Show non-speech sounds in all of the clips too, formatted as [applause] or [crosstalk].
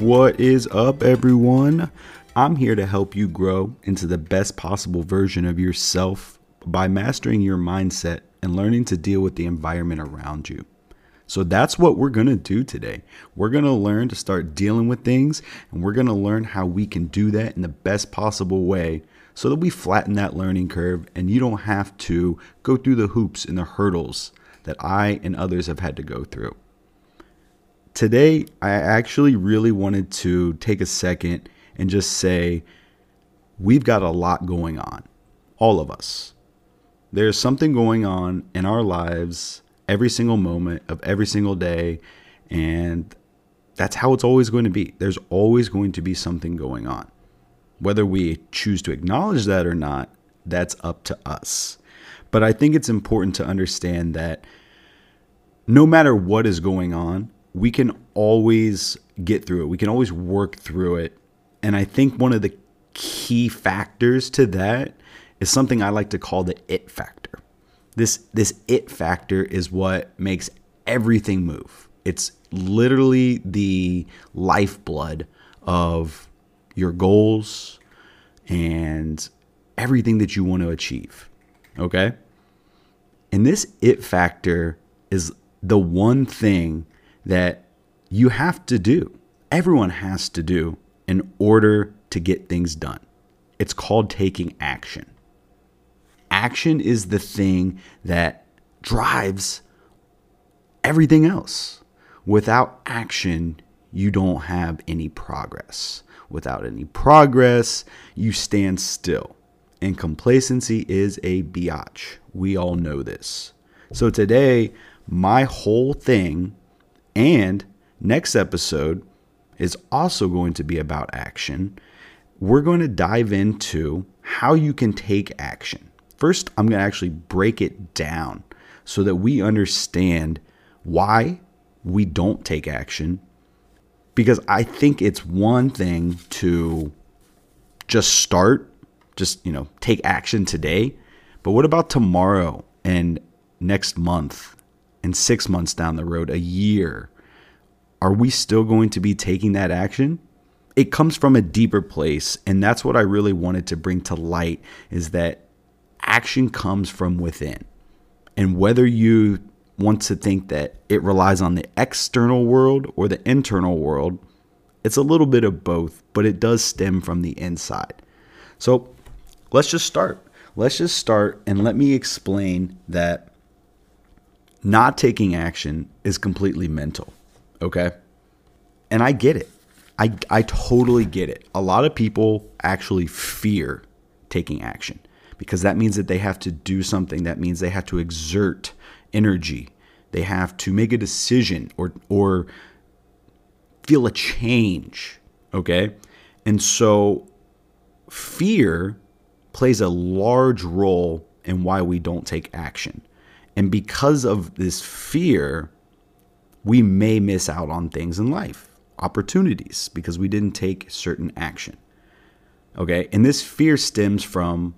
What is up, everyone? I'm here to help you grow into the best possible version of yourself by mastering your mindset and learning to deal with the environment around you. So that's what we're going to do today. We're going to learn to start dealing with things and we're going to learn how we can do that in the best possible way so that we flatten that learning curve and you don't have to go through the hoops and the hurdles that I and others have had to go through. Today, I actually really wanted to take a second and just say we've got a lot going on, all of us. There's something going on in our lives every single moment of every single day. And that's how it's always going to be. There's always going to be something going on. Whether we choose to acknowledge that or not, that's up to us. But I think it's important to understand that no matter what is going on, we can always get through it. We can always work through it. And I think one of the key factors to that is something I like to call the it factor. This this it factor is what makes everything move. It's literally the lifeblood of your goals and everything that you want to achieve. Okay? And this it factor is the one thing that you have to do. Everyone has to do in order to get things done. It's called taking action action is the thing that drives everything else. Without action, you don't have any progress. Without any progress, you stand still. And complacency is a biatch. We all know this. So today, my whole thing and next episode is also going to be about action. We're going to dive into how you can take action. First, I'm going to actually break it down so that we understand why we don't take action. Because I think it's one thing to just start, just, you know, take action today. But what about tomorrow and next month and six months down the road, a year? Are we still going to be taking that action? It comes from a deeper place. And that's what I really wanted to bring to light is that action comes from within. And whether you want to think that it relies on the external world or the internal world, it's a little bit of both, but it does stem from the inside. So let's just start. Let's just start and let me explain that not taking action is completely mental. Okay. And I get it. I, I totally get it. A lot of people actually fear taking action because that means that they have to do something. That means they have to exert energy. They have to make a decision or or feel a change. Okay? And so fear plays a large role in why we don't take action. And because of this fear, we may miss out on things in life, opportunities, because we didn't take certain action. Okay? And this fear stems from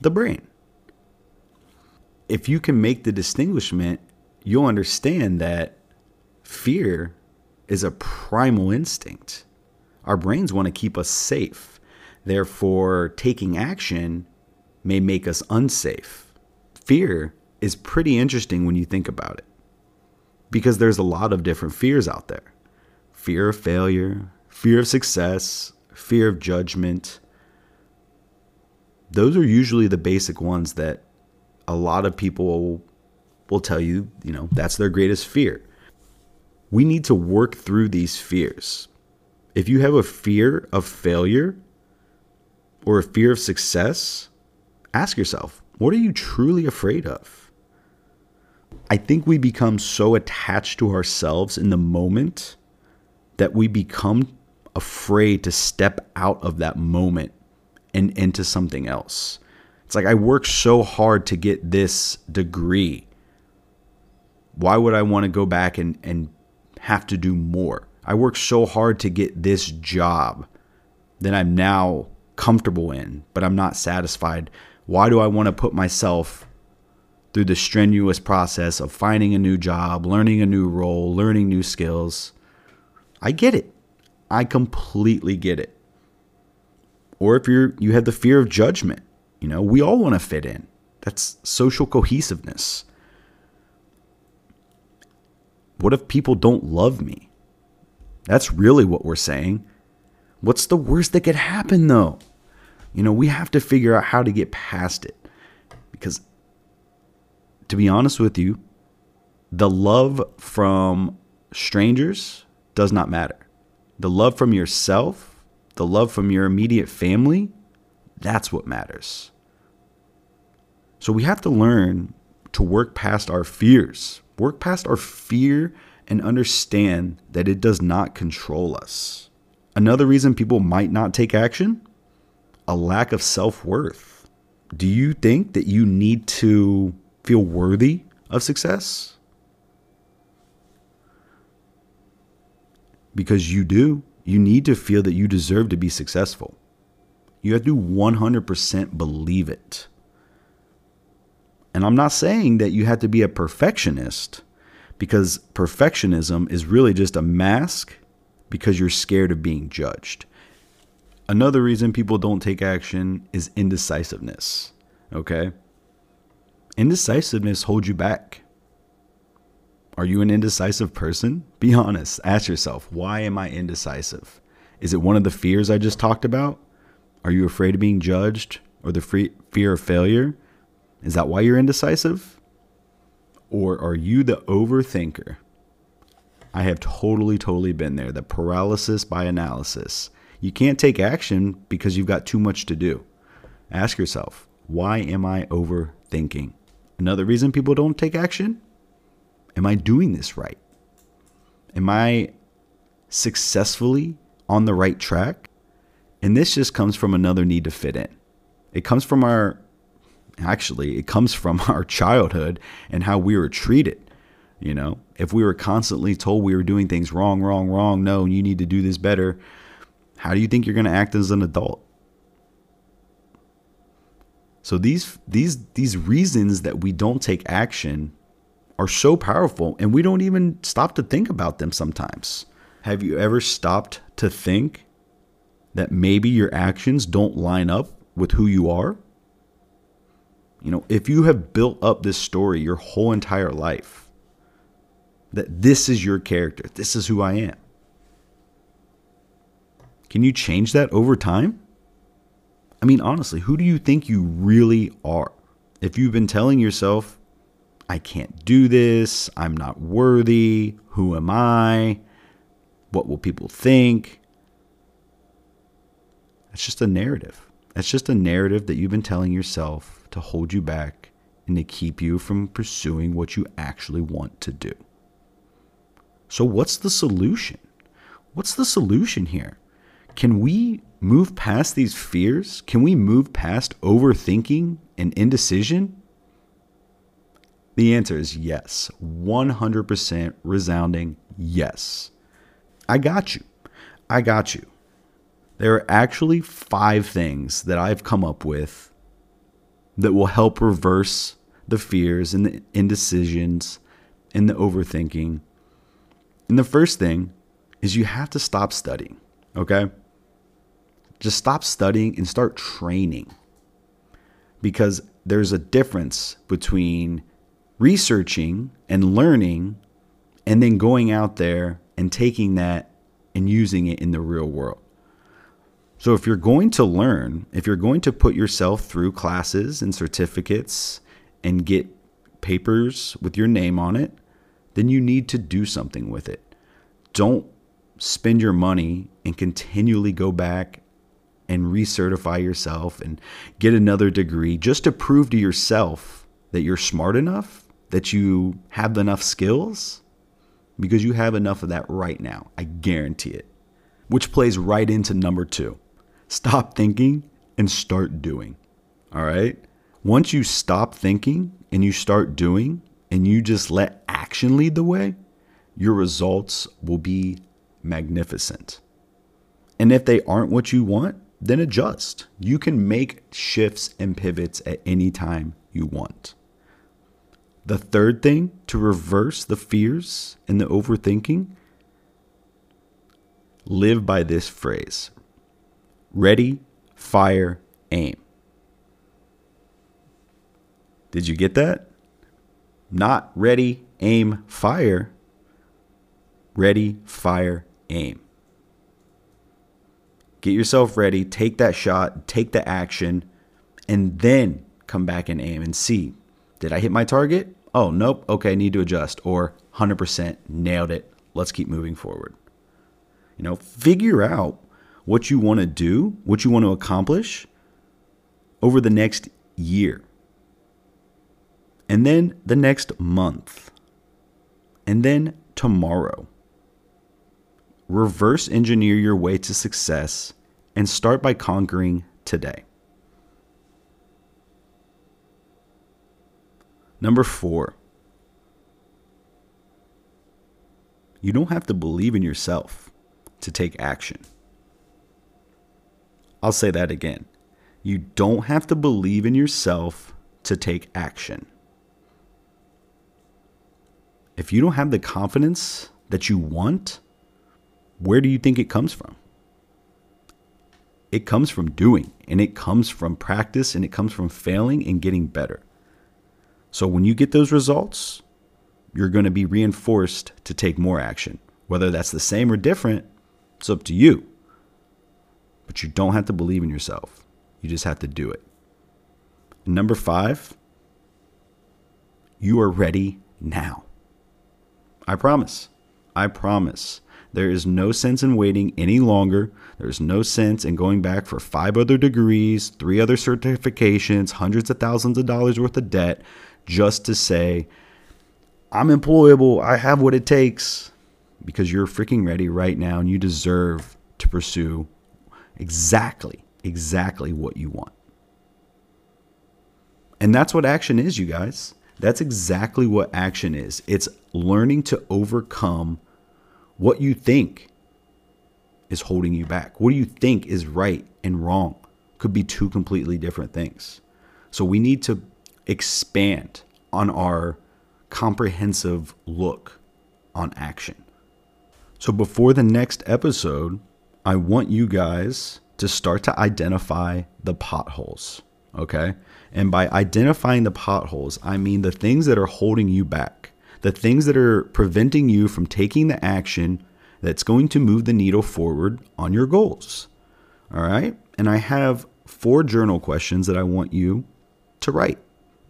the brain. If you can make the distinguishment, you'll understand that fear is a primal instinct. Our brains want to keep us safe. Therefore, taking action may make us unsafe. Fear is pretty interesting when you think about it because there's a lot of different fears out there fear of failure, fear of success, fear of judgment, those are usually the basic ones that a lot of people will tell you, you know, that's their greatest fear. We need to work through these fears. If you have a fear of failure or a fear of success, ask yourself, what are you truly afraid of? I think we become so attached to ourselves in the moment that we become afraid to step out of that moment and into something else. It's like I worked so hard to get this degree. Why would I want to go back and, and have to do more? I worked so hard to get this job that I'm now comfortable in, but I'm not satisfied. Why do I want to put myself through the strenuous process of finding a new job, learning a new role, learning new skills? I get it. I completely get it. Or if you're you have the fear of judgment, you know, we all want to fit in. That's social cohesiveness. What if people don't love me? That's really what we're saying. What's the worst that could happen though? You know, we have to figure out how to get past it. Because to be honest with you, the love from strangers does not matter. The love from yourself, the love from your immediate family, that's what matters. So we have to learn to work past our fears, work past our fear and understand that it does not control us. Another reason people might not take action a lack of self worth. Do you think that you need to feel worthy of success? Because you do. You need to feel that you deserve to be successful. You have to 100% believe it. And I'm not saying that you have to be a perfectionist because perfectionism is really just a mask because you're scared of being judged. Another reason people don't take action is indecisiveness. Okay? Indecisiveness holds you back. Are you an indecisive person? Be honest. Ask yourself, why am I indecisive? Is it one of the fears I just talked about? Are you afraid of being judged or the free, fear of failure? Is that why you're indecisive? Or are you the overthinker? I have totally, totally been there. The paralysis by analysis. You can't take action because you've got too much to do. Ask yourself, why am I overthinking? Another reason people don't take action? Am I doing this right? Am I successfully on the right track? And this just comes from another need to fit in. It comes from our, actually, it comes from [laughs] our childhood and how we were treated. You know, if we were constantly told we were doing things wrong, wrong, wrong, no, you need to do this better, how do you think you're going to act as an adult? So these these these reasons that we don't take action are so powerful and we don't even stop to think about them sometimes. Have you ever stopped to think that maybe your actions don't line up with who you are? You know, if you have built up this story your whole entire life, that this is your character, this is who I am. Can you change that over time? I mean, honestly, who do you think you really are? If you've been telling yourself, I can't do this, I'm not worthy, who am I? What will people think? That's just a narrative. That's just a narrative that you've been telling yourself to hold you back and to keep you from pursuing what you actually want to do. So, what's the solution? What's the solution here? Can we move past these fears? Can we move past overthinking and indecision? The answer is yes. 100% resounding yes. I got you. I got you. There are actually five things that I've come up with that will help reverse the fears and the indecisions and the overthinking. And the first thing is you have to stop studying, okay? Just stop studying and start training. Because there's a difference between researching and learning and then going out there and taking that and using it in the real world. So, if you're going to learn, if you're going to put yourself through classes and certificates and get papers with your name on it, then you need to do something with it. Don't spend your money and continually go back and recertify yourself and get another degree just to prove to yourself that you're smart enough, that you have enough skills, because you have enough of that right now. I guarantee it. Which plays right into number two stop thinking and start doing. All right? Once you stop thinking and you start doing, and you just let action lead the way, your results will be magnificent. And if they aren't what you want, then adjust. You can make shifts and pivots at any time you want. The third thing to reverse the fears and the overthinking live by this phrase ready, fire, aim. Did you get that? Not ready, aim, fire. Ready, fire, aim. Get yourself ready, take that shot, take the action, and then come back and aim and see did I hit my target? Oh, nope. Okay, need to adjust. Or 100% nailed it. Let's keep moving forward. You know, figure out what you want to do, what you want to accomplish over the next year. And then the next month. And then tomorrow. Reverse engineer your way to success and start by conquering today. Number four, you don't have to believe in yourself to take action. I'll say that again. You don't have to believe in yourself to take action. If you don't have the confidence that you want, where do you think it comes from? It comes from doing, and it comes from practice, and it comes from failing and getting better. So when you get those results, you're going to be reinforced to take more action. Whether that's the same or different, it's up to you. But you don't have to believe in yourself. You just have to do it. number five, you are ready now. I promise. I promise. There is no sense in waiting any longer. There's no sense in going back for five other degrees, three other certifications, hundreds of thousands of dollars worth of debt just to say, I'm employable, I have what it takes, because you're freaking ready right now and you deserve to pursue exactly, exactly what you want. And that's what action is, you guys. That's exactly what action is. It's learning to overcome what you think is holding you back. What do you think is right and wrong? Could be two completely different things. So we need to expand on our comprehensive look on action. So before the next episode, I want you guys to start to identify the potholes, okay? And by identifying the potholes, I mean the things that are holding you back, the things that are preventing you from taking the action that's going to move the needle forward on your goals. All right? And I have four journal questions that I want you to write.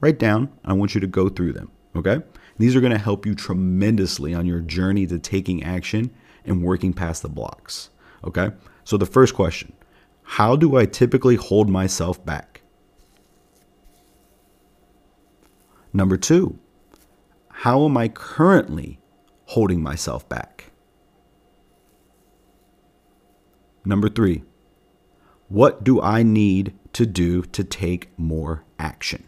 Write down. I want you to go through them. Okay? These are going to help you tremendously on your journey to taking action and working past the blocks. Okay? So, the first question How do I typically hold myself back? Number two, how am I currently holding myself back? Number three, what do I need to do to take more action?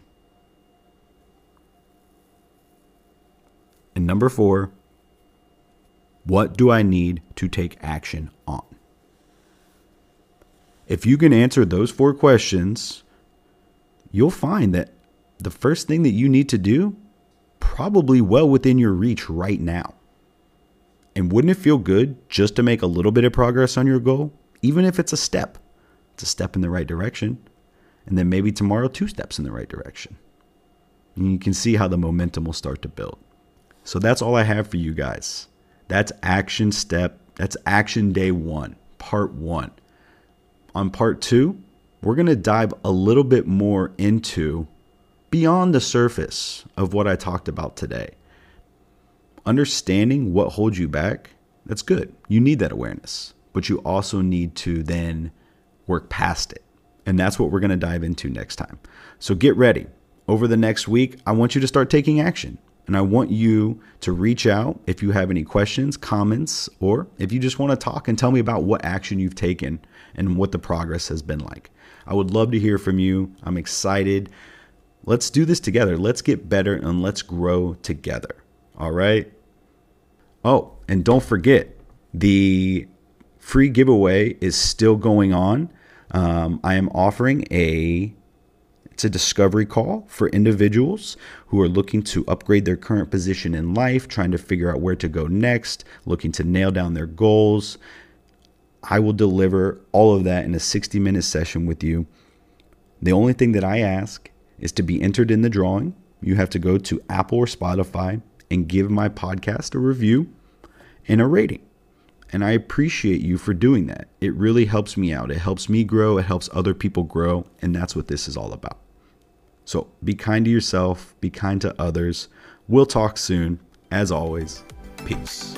And number four, what do I need to take action on? If you can answer those four questions, you'll find that the first thing that you need to do probably well within your reach right now. And wouldn't it feel good just to make a little bit of progress on your goal, even if it's a step? It's a step in the right direction. And then maybe tomorrow, two steps in the right direction. And you can see how the momentum will start to build. So that's all I have for you guys. That's action step. That's action day one, part one. On part two, we're going to dive a little bit more into beyond the surface of what I talked about today. Understanding what holds you back, that's good. You need that awareness, but you also need to then work past it. And that's what we're going to dive into next time. So get ready. Over the next week, I want you to start taking action. And I want you to reach out if you have any questions, comments, or if you just want to talk and tell me about what action you've taken and what the progress has been like. I would love to hear from you. I'm excited. Let's do this together. Let's get better and let's grow together. All right. Oh, and don't forget the free giveaway is still going on. Um, I am offering a it's a discovery call for individuals who are looking to upgrade their current position in life, trying to figure out where to go next, looking to nail down their goals. I will deliver all of that in a 60 minute session with you. The only thing that I ask is to be entered in the drawing. You have to go to Apple or Spotify and give my podcast a review and a rating. And I appreciate you for doing that. It really helps me out. It helps me grow, it helps other people grow, and that's what this is all about. So be kind to yourself, be kind to others. We'll talk soon. As always, peace.